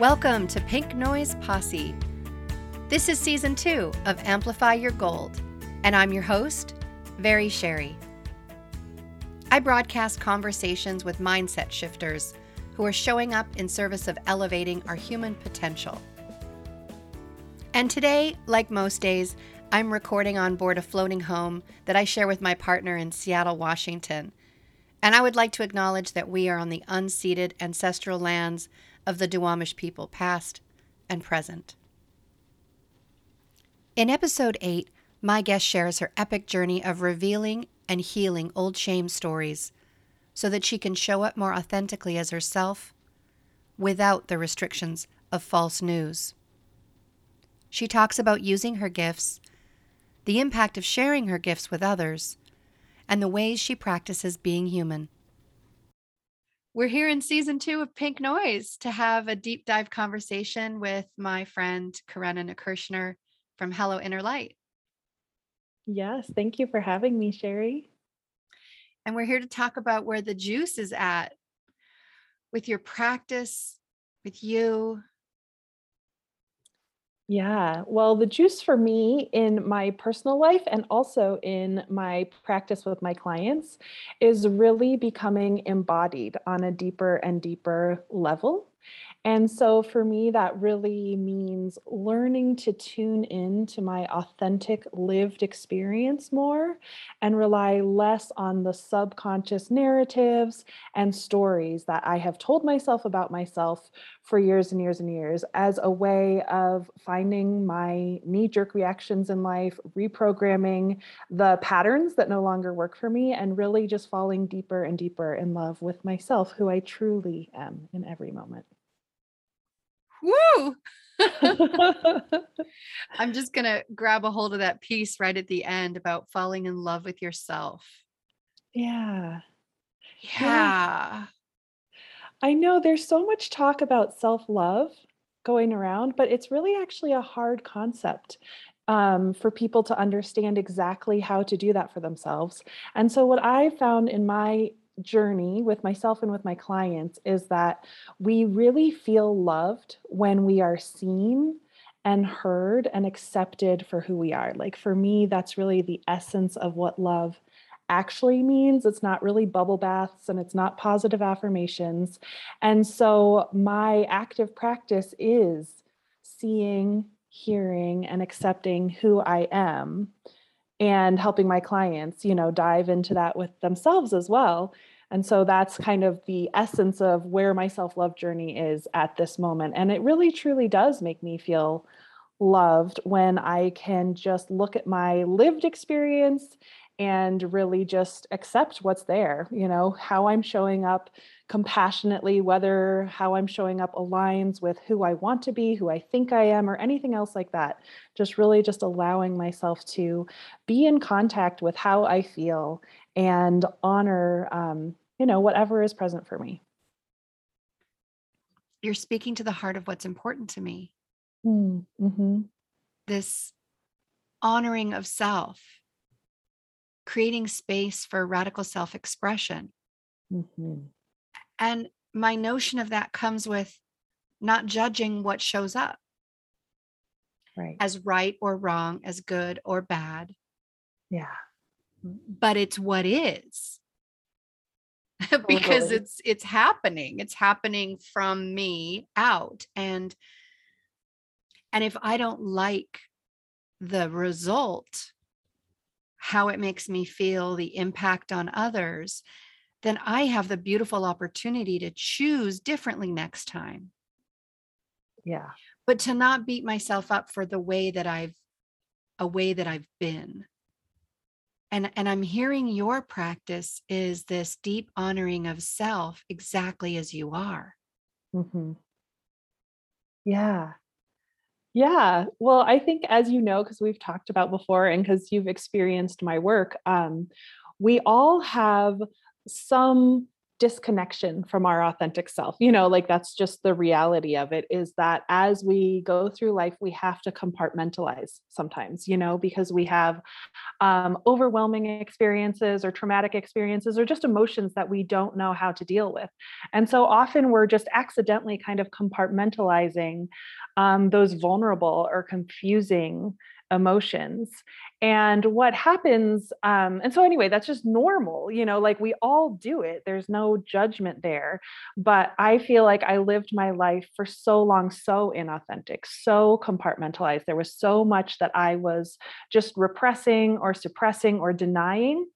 Welcome to Pink Noise Posse. This is season two of Amplify Your Gold, and I'm your host, Very Sherry. I broadcast conversations with mindset shifters who are showing up in service of elevating our human potential. And today, like most days, I'm recording on board a floating home that I share with my partner in Seattle, Washington. And I would like to acknowledge that we are on the unceded ancestral lands of the Duwamish people, past and present. In episode 8, my guest shares her epic journey of revealing and healing old shame stories so that she can show up more authentically as herself without the restrictions of false news. She talks about using her gifts, the impact of sharing her gifts with others, and the ways she practices being human. We're here in season two of Pink Noise to have a deep dive conversation with my friend Karenna Kirshner from Hello Inner Light. Yes, thank you for having me, Sherry. And we're here to talk about where the juice is at with your practice, with you, yeah. Well, the juice for me in my personal life and also in my practice with my clients is really becoming embodied on a deeper and deeper level. And so for me, that really means learning to tune in to my authentic lived experience more and rely less on the subconscious narratives and stories that I have told myself about myself for years and years and years as a way of finding my knee jerk reactions in life, reprogramming the patterns that no longer work for me, and really just falling deeper and deeper in love with myself, who I truly am in every moment. Woo! I'm just going to grab a hold of that piece right at the end about falling in love with yourself. Yeah. Yeah. yeah. I know there's so much talk about self love going around, but it's really actually a hard concept um, for people to understand exactly how to do that for themselves. And so, what I found in my journey with myself and with my clients is that we really feel loved when we are seen and heard and accepted for who we are. Like for me, that's really the essence of what love actually means. It's not really bubble baths and it's not positive affirmations. And so my active practice is seeing, hearing, and accepting who I am and helping my clients, you know, dive into that with themselves as well. And so that's kind of the essence of where my self love journey is at this moment. And it really truly does make me feel loved when I can just look at my lived experience and really just accept what's there, you know, how I'm showing up compassionately, whether how I'm showing up aligns with who I want to be, who I think I am, or anything else like that. Just really just allowing myself to be in contact with how I feel and honor um, you know whatever is present for me you're speaking to the heart of what's important to me mm, mm-hmm. this honoring of self creating space for radical self-expression. Mm-hmm. and my notion of that comes with not judging what shows up right. as right or wrong as good or bad. Yeah. But it's what is. Because it's it's happening. It's happening from me out. And and if i don't like the result how it makes me feel the impact on others then i have the beautiful opportunity to choose differently next time. Yeah. But to not beat myself up for the way that i've a way that i've been. And and i'm hearing your practice is this deep honoring of self exactly as you are. Mm-hmm. yeah yeah well i think as you know because we've talked about before and because you've experienced my work um, we all have some disconnection from our authentic self. You know, like that's just the reality of it is that as we go through life, we have to compartmentalize sometimes, you know, because we have um, overwhelming experiences or traumatic experiences or just emotions that we don't know how to deal with. And so often we're just accidentally kind of compartmentalizing um, those vulnerable or confusing emotions. And what happens um and so anyway that's just normal you know like we all do it. There's no judgment there. But i feel like i lived my life for so long so inauthentic so compartmentalized. There was so much that i was just repressing or suppressing or denying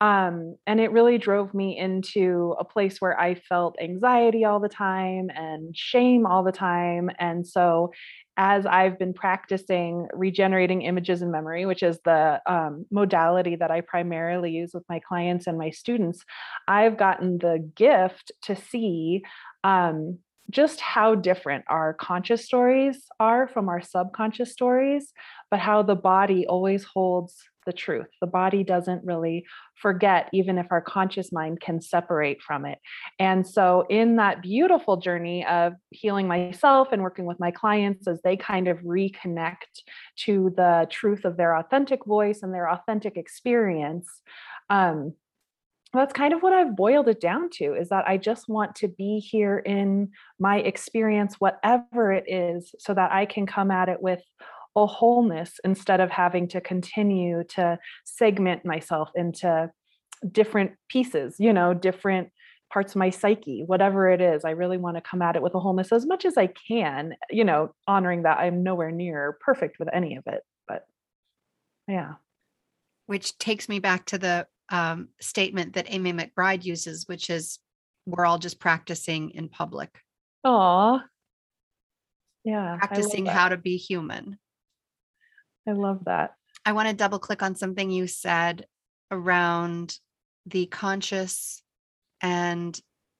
um, and it really drove me into a place where I felt anxiety all the time and shame all the time. And so as I've been practicing regenerating images and memory, which is the um, modality that I primarily use with my clients and my students, I've gotten the gift to see um, just how different our conscious stories are from our subconscious stories, but how the body always holds the truth. The body doesn't really forget, even if our conscious mind can separate from it. And so, in that beautiful journey of healing myself and working with my clients as they kind of reconnect to the truth of their authentic voice and their authentic experience, um, that's kind of what I've boiled it down to is that I just want to be here in my experience, whatever it is, so that I can come at it with a wholeness instead of having to continue to segment myself into different pieces, you know, different parts of my psyche, whatever it is. I really want to come at it with a wholeness as much as I can, you know, honoring that I'm nowhere near perfect with any of it. But yeah. Which takes me back to the um, statement that Amy McBride uses, which is we're all just practicing in public. Oh, yeah. Practicing how to be human. I love that. I want to double click on something you said around the conscious and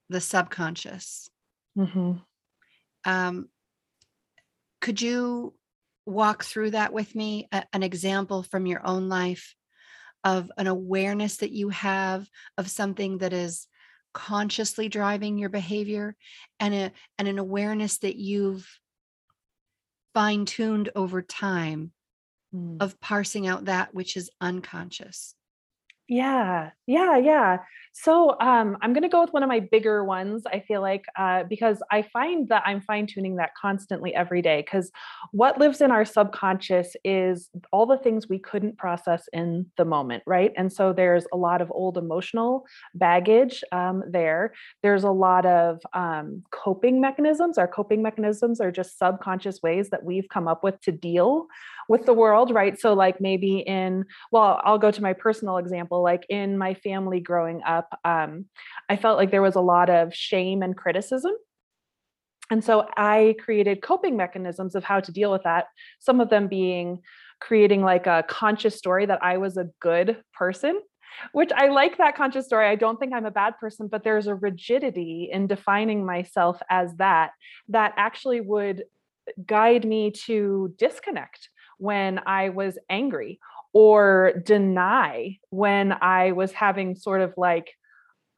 the subconscious. Mm-hmm. Um, could you walk through that with me? A, an example from your own life of an awareness that you have of something that is consciously driving your behavior and a and an awareness that you've fine tuned over time mm. of parsing out that which is unconscious yeah, yeah, yeah. So um, I'm going to go with one of my bigger ones, I feel like, uh, because I find that I'm fine tuning that constantly every day. Because what lives in our subconscious is all the things we couldn't process in the moment, right? And so there's a lot of old emotional baggage um, there. There's a lot of um, coping mechanisms. Our coping mechanisms are just subconscious ways that we've come up with to deal with the world, right? So, like maybe in, well, I'll go to my personal example. Like in my family growing up, um, I felt like there was a lot of shame and criticism. And so I created coping mechanisms of how to deal with that. Some of them being creating like a conscious story that I was a good person which I like that conscious story. I don't think I'm a bad person, but there's a rigidity in defining myself as that that actually would guide me to disconnect when I was angry or deny when I was having sort of like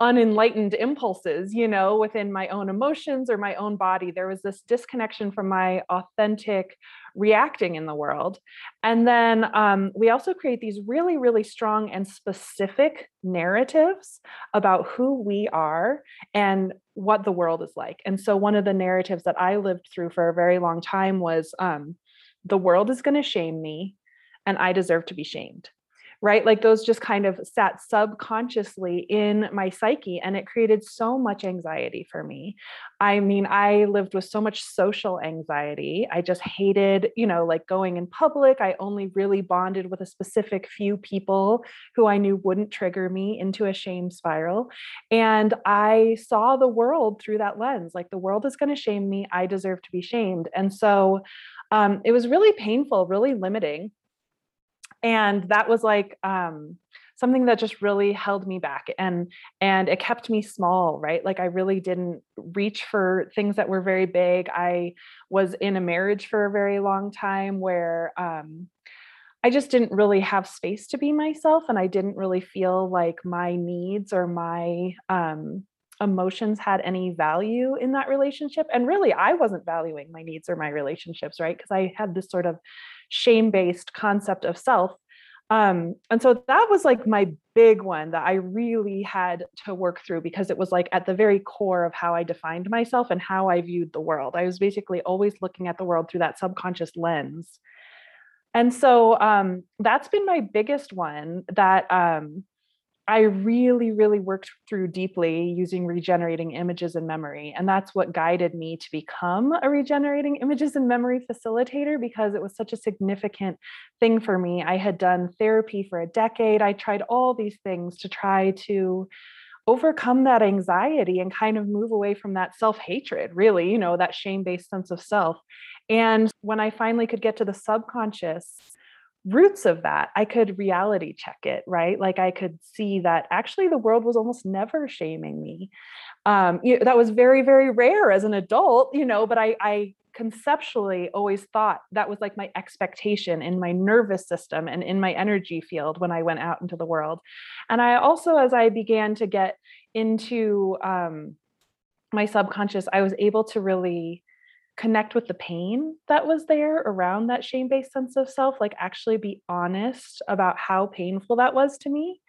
unenlightened impulses, you know, within my own emotions or my own body. There was this disconnection from my authentic reacting in the world. And then um, we also create these really, really strong and specific narratives about who we are and what the world is like. And so one of the narratives that I lived through for a very long time was um, the world is going to shame me and I deserve to be shamed. Right. Like those just kind of sat subconsciously in my psyche and it created so much anxiety for me. I mean, I lived with so much social anxiety. I just hated, you know, like going in public. I only really bonded with a specific few people who I knew wouldn't trigger me into a shame spiral. And I saw the world through that lens like the world is going to shame me. I deserve to be shamed. And so, um, it was really painful, really limiting. And that was like um, something that just really held me back and and it kept me small right? Like i really didn't reach for things that were very big. I was in a marriage for a very long time where um, i just didn't really have space to be myself and i didn't really feel like my needs or my um, emotions had any value in that relationship. And really, I wasn't valuing my needs or my relationships, right? Because I had this sort of shame based concept of self. Um, and so that was like my big one that I really had to work through because it was like at the very core of how I defined myself and how I viewed the world. I was basically always looking at the world through that subconscious lens. And so um, that's been my biggest one that um, I really, really worked through deeply using regenerating images and memory. And that's what guided me to become a regenerating images and memory facilitator because it was such a significant thing for me. I had done therapy for a decade. I tried all these things to try to overcome that anxiety and kind of move away from that self hatred, really, you know, that shame based sense of self. And when I finally could get to the subconscious, roots of that, I could reality check it, right? Like I could see that actually the world was almost never shaming me. Um, you know, that was very, very rare as an adult, you know, but I, I conceptually always thought that was like my expectation in my nervous system and in my energy field when I went out into the world. And I also, as I began to get into um, my subconscious, I was able to really connect with the pain that was there around that shame based sense of self, like actually be honest about how painful that was to me.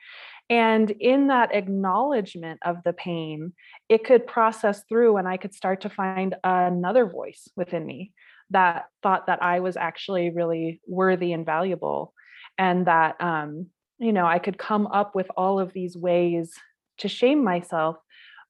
And in that acknowledgement of the pain, it could process through and I could start to find another voice within me that thought that I was actually really worthy and valuable. And that, um, you know, I could come up with all of these ways to shame myself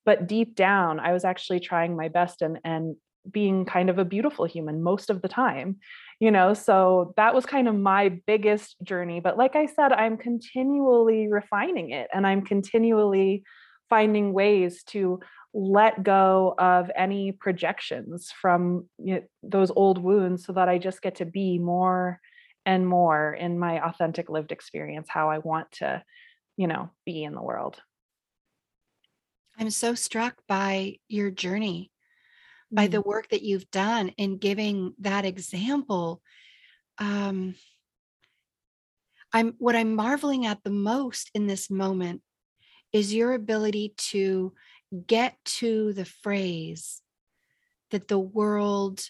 but deep down i was actually trying my best and and being kind of a beautiful human most of the time you know? So that was kind of my biggest journey but like i said i'm continually refining it and i'm continually finding ways to let go of any projections from you know, those old wounds so that i just get to be more and more in my authentic lived experience how i want to you know be in the world. I'm so struck by your journey by the mm. work that you've done in giving that example um i'm what i'm marveling at the most in this moment is your ability to get to the phrase that the world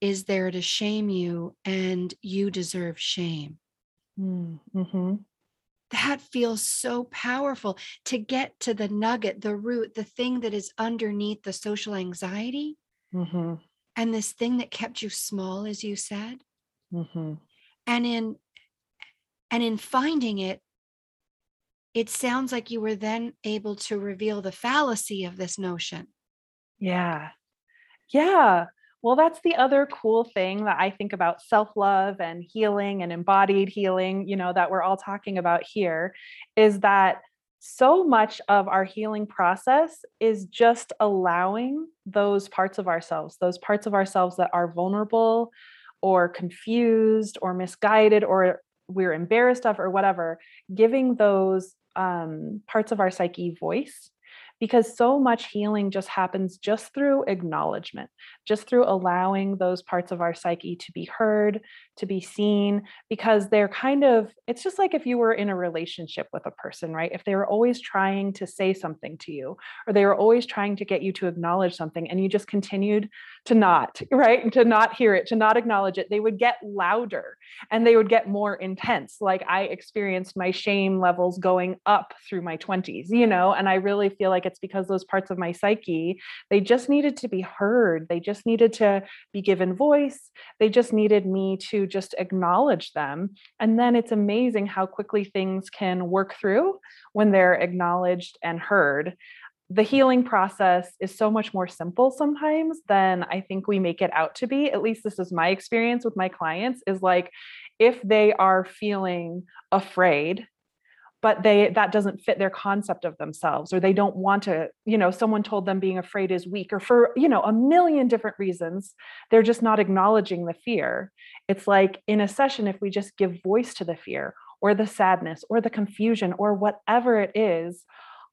is there to shame you and you deserve shame mm, mm-hmm. that feels so powerful to get to the nugget the root the thing that is underneath the social anxiety mm-hmm. and this thing that kept you small as you said mm-hmm. and in and in finding it it sounds like you were then able to reveal the fallacy of this notion yeah yeah well that's the other cool thing that i think about self-love and healing and embodied healing you know that we're all talking about here is that so much of our healing process is just allowing those parts of ourselves, those parts of ourselves that are vulnerable or confused or misguided or we're embarrassed of or whatever, giving those um, parts of our psyche voice because so much healing just happens just through acknowledgement, just through allowing those parts of our psyche to be heard, to be seen, because they're kind of, it's just like if you were in a relationship with a person, right? If they were always trying to say something to you, or they were always trying to get you to acknowledge something, and you just continued to not, right? To not hear it, to not acknowledge it, they would get louder and they would get more intense. Like I experienced my shame levels going up through my 20s, you know, and I really feel like it's because those parts of my psyche, they just needed to be heard. They just needed to be given voice. They just needed me to just acknowledge them. And then it's amazing how quickly things can work through when they're acknowledged and heard the healing process is so much more simple sometimes than I think we make it out to be. At least this is my experience with my clients is like if they are feeling afraid but they that doesn't fit their concept of themselves or they don't want to you know someone told them being afraid is weak or for you know a million different reasons they're just not acknowledging the fear it's like in a session if we just give voice to the fear or the sadness or the confusion or whatever it is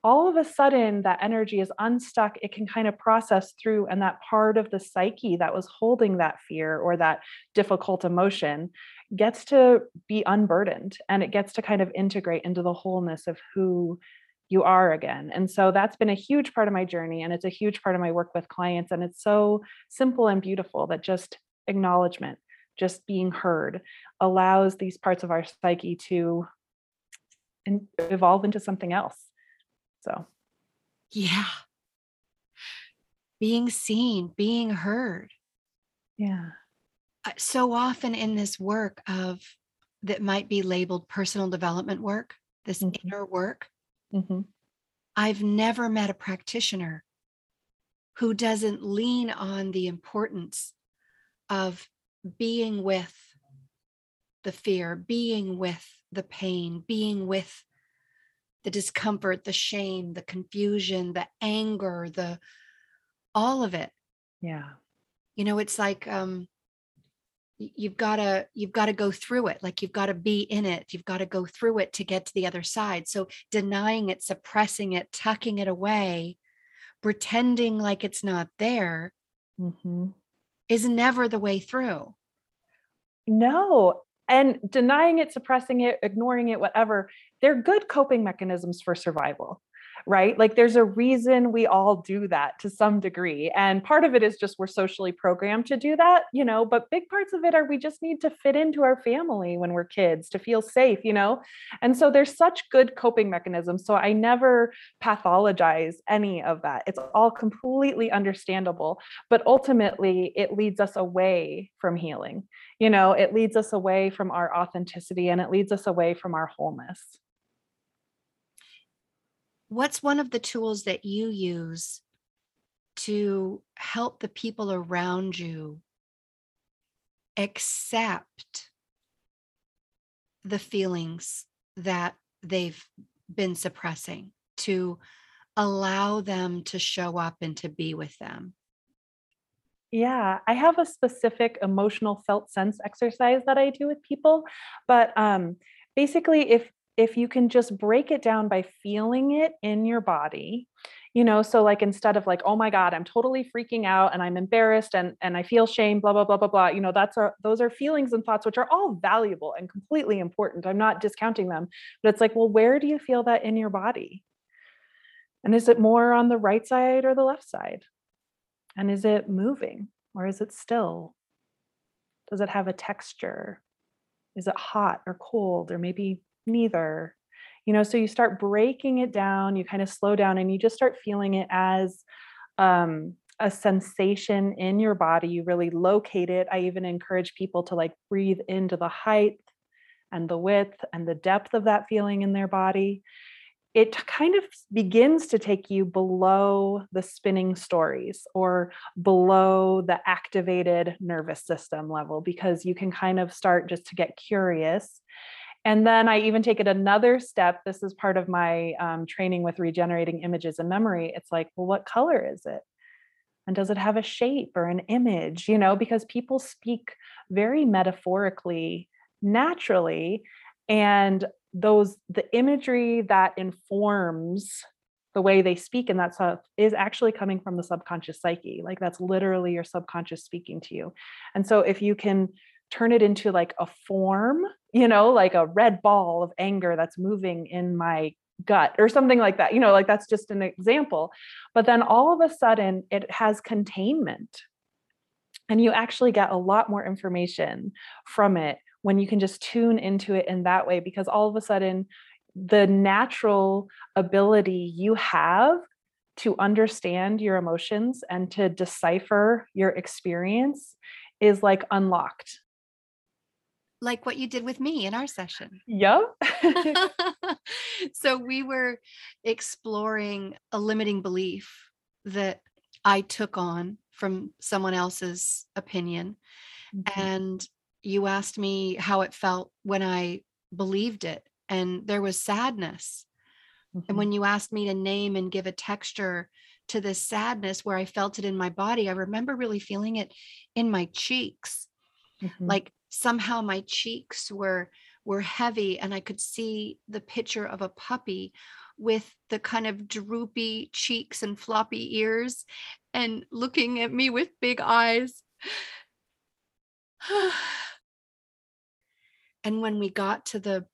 all of a sudden that energy is unstuck it can kind of process through and that part of the psyche that was holding that fear or that difficult emotion gets to be unburdened and it gets to kind of integrate into the wholeness of who you are again. And so that's been a huge part of my journey. And it's a huge part of my work with clients. And it's so simple and beautiful that just acknowledgement, just being heard, allows these parts of our psyche to evolve into something else. So, yeah. Being seen, being heard. Yeah. Uh, so often in this work of that might be labeled personal development work, this mm-hmm. inner work, mm-hmm. I've never met a practitioner who doesn't lean on the importance of being with the fear, being with the pain, being with the discomfort, the shame, the confusion, the anger, the all of it. Yeah. You know, it's like um you've got to you've got to go through it like you've got to be in it you've got to go through it to get to the other side so denying it suppressing it tucking it away pretending like it's not there mm-hmm. is never the way through no and denying it suppressing it ignoring it whatever they're good coping mechanisms for survival right? Like there's a reason we all do that to some degree. And part of it is just we're socially programmed to do that, you know, but big parts of it are we just need to fit into our family when we're kids to feel safe, you know? And so there's such good coping mechanisms. So I never pathologize any of that. It's all completely understandable, but ultimately it leads us away from healing. You know, it leads us away from our authenticity and it leads us away from our wholeness what's one of the tools that you use to help the people around you accept the feelings that they've been suppressing to allow them to show up and to be with them? Yeah, I have a specific emotional felt sense exercise that I do with people, but um, basically, if if you can just break it down by feeling it in your body you know so like instead of like oh my god i'm totally freaking out and i'm embarrassed and and i feel shame blah blah blah blah blah you know that's our those are feelings and thoughts which are all valuable and completely important. I'm not discounting them but it's like well where do you feel that in your body? And is it more on the right side or the left side? And is it moving or is it still? Does it have a texture? Is it hot or cold or maybe neither. You know so you start breaking it down you kind of slow down and you just start feeling it as um, a sensation in your body you really locate it. I even encourage people to like breathe into the height and the width and the depth of that feeling in their body. It kind of begins to take you below the spinning stories or below the activated nervous system level because you can kind of start just to get curious and then I even take it another step. This is part of my um, training with regenerating images and memory. It's like, well, what color is it? And does it have a shape or an image? You know, because people speak very metaphorically, naturally. And those, the imagery that informs the way they speak and that stuff is actually coming from the subconscious psyche. Like that's literally your subconscious speaking to you. And so if you can turn it into like a form, you know, like a red ball of anger that's moving in my gut or something like that. You know, like that's just an example. But then all of a sudden it has containment. And you actually get a lot more information from it when you can just tune into it in that way, because all of a sudden, the natural ability you have to understand your emotions and to decipher your experience is like unlocked like what you did with me in our session. Yep. so we were exploring a limiting belief that I took on from someone else's opinion. Mm-hmm. And you asked me how it felt when I believed it. And there was sadness. Mm-hmm. And when you asked me to name and give a texture to this sadness where I felt it in my body, I remember really feeling it in my cheeks. Mm-hmm. Like somehow my cheeks were were heavy and I could see the picture of a puppy with the kind of droopy cheeks and floppy ears and looking at me with big eyes. and when we got to the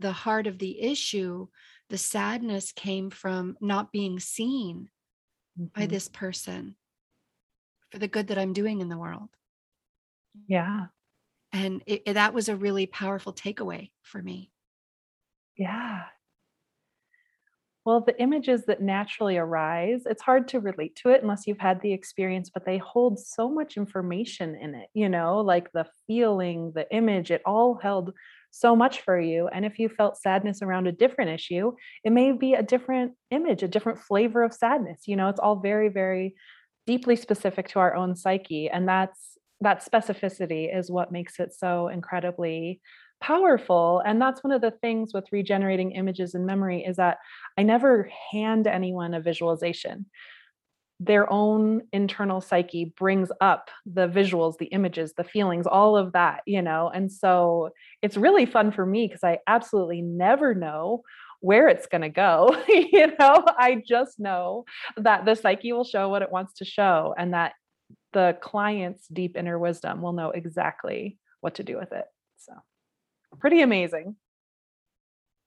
the heart of the issue, the sadness came from not being seen by Mhm. this person for the good that I'm doing in the world. Yeah. And it, it- that was a really powerful takeaway for me. Yeah. Well, the images that naturally arise, it's hard to relate to it unless you've had the experience, but they hold so much information in it, you know, like the feeling, the image, it all held so much for you. And if you felt sadness around a different issue, it may be a different image, a different flavor of sadness. You know, it's all very, very deeply specific to our own psyche. And that's that specificity is what makes it so incredibly powerful and that's one of the things with regenerating images and memory is that i never hand anyone a visualization. Their own internal psyche brings up the visuals the images the feelings all of that you know and so it's really fun for me because i absolutely never know where it's going to go you know? I just know that the psyche will show what it wants to show and that the client's deep inner wisdom will know exactly what to do with it so pretty amazing.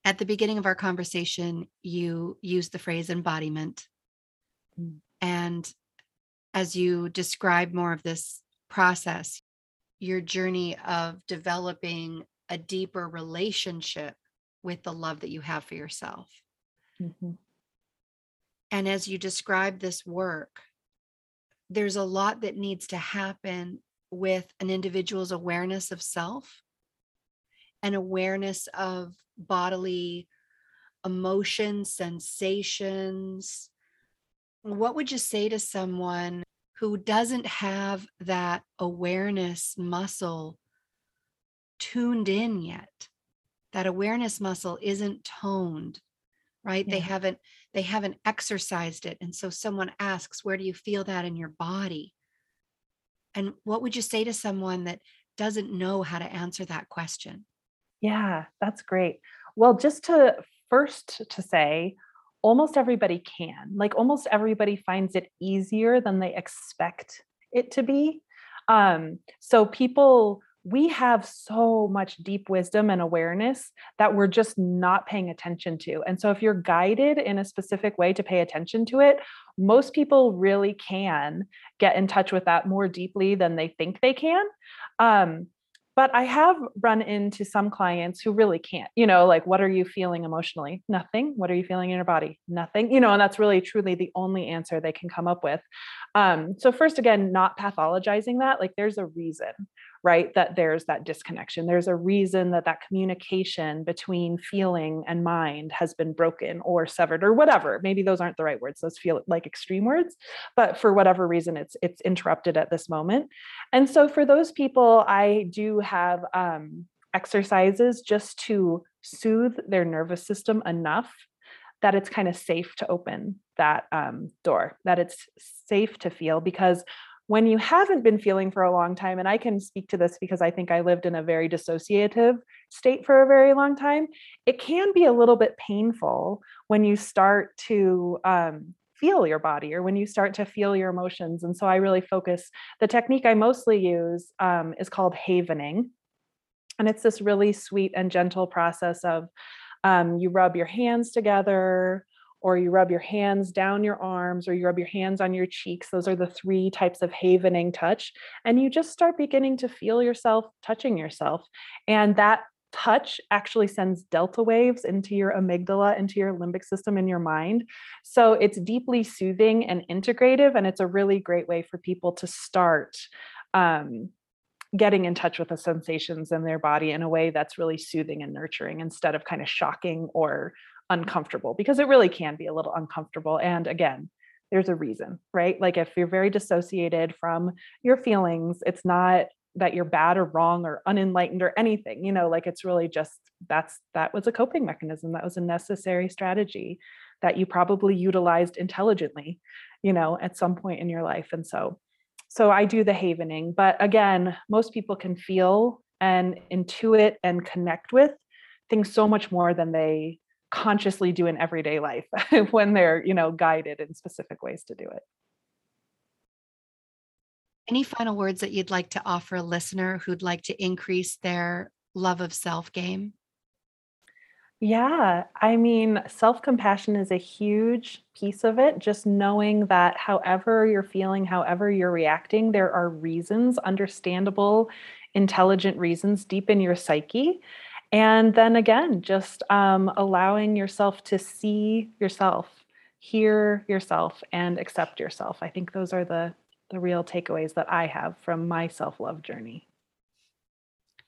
At the beginning of our conversation, you used the phrase embodiment. Mm. And as you describe more of this process, your journey of developing a deeper relationship with the love that you have for yourself. Mhm. And as you describe this work, there's a lot that needs to happen with an individual's awareness of self and awareness of bodily emotions, sensations. What would you say to someone who doesn't have that awareness muscle tuned in yet? That awareness muscle isn't toned, right? They haven't they haven't exercised it. And so someone asks, where do you feel that in your body? And what would you say to someone that doesn't know how to answer that question? Yeah, that's great. Well, just to first to say, almost everybody can. Like almost everybody finds it easier than they expect it to be. Um, so people we have so much deep wisdom and awareness that we're just not paying attention to. And so if you're guided in a specific way to pay attention to it, most people really can get in touch with that more deeply than they think they can. Um, but I have run into some clients who really can't, you know, like, what are you feeling emotionally? Nothing. What are you feeling in your body? Nothing, you know, and that's really truly the only answer they can come up with. Um, so, first, again, not pathologizing that, like, there's a reason, right? That there's that disconnection. There's a reason that that communication between feeling and mind has been broken or severed or whatever. Maybe those aren't the right words. Those feel like extreme words, but for whatever reason, it's it's interrupted at this moment. And so for those people, I do have um, exercises just to soothe their nervous system enough that it's kind of safe to open that um, door, that it's safe to feel because when you haven't been feeling for a long time, and I can speak to this because I think I lived in a very dissociative state for a very long time, it can be a little bit painful when you start to um, feel your body or when you start to feel your emotions. And so I really focus, the technique I mostly use um, is called havening. And it's this really sweet and gentle process of um, you rub your hands together or you rub your hands down your arms or you rub your hands on your cheeks. Those are the three types of havening touch. And you just start beginning to feel yourself touching yourself. And that touch actually sends delta waves into your amygdala, into your limbic system in your mind. So it's deeply soothing and integrative. And it's a really great way for people to start um, getting in touch with the sensations in their body in a way that's really soothing and nurturing instead of kind of shocking or uncomfortable because it really can be a little uncomfortable. And again, there's a reason, right? Like if you're very dissociated from your feelings, it's not that you're bad or wrong or unenlightened or anything, you know, like it's really just that's that was a coping mechanism. That was a necessary strategy that you probably utilized intelligently, you know, at some point in your life. And so so I do the havening, but again, most people can feel and intuit and connect with things so much more than they consciously do in everyday life when they're, you know, guided in specific ways to do it. Any final words that you'd like to offer a listener who'd like to increase their love of self game? Yeah, I mean, self compassion is a huge piece of it. Just knowing that however you're feeling, however you're reacting, there are reasons, understandable, intelligent reasons deep in your psyche. And then again, just um, allowing yourself to see yourself, hear yourself, and accept yourself. I think those are the, the real takeaways that I have from my self love journey.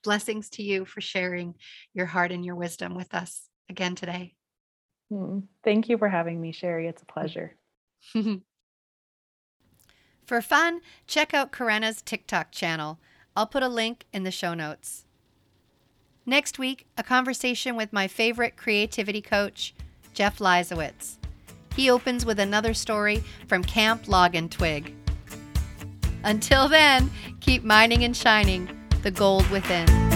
Blessings to you for sharing your heart and your wisdom with us again today. Mm, Thank you for having me, Sherry. It's a pleasure. for fun, check out Karena's TikTok channel. I'll put a link in the show notes. Next week, a conversation with my favorite creativity coach, Jeff Leisawitz. He opens with another story from Camp Log and Twig. Until then, keep mining and shining the gold within.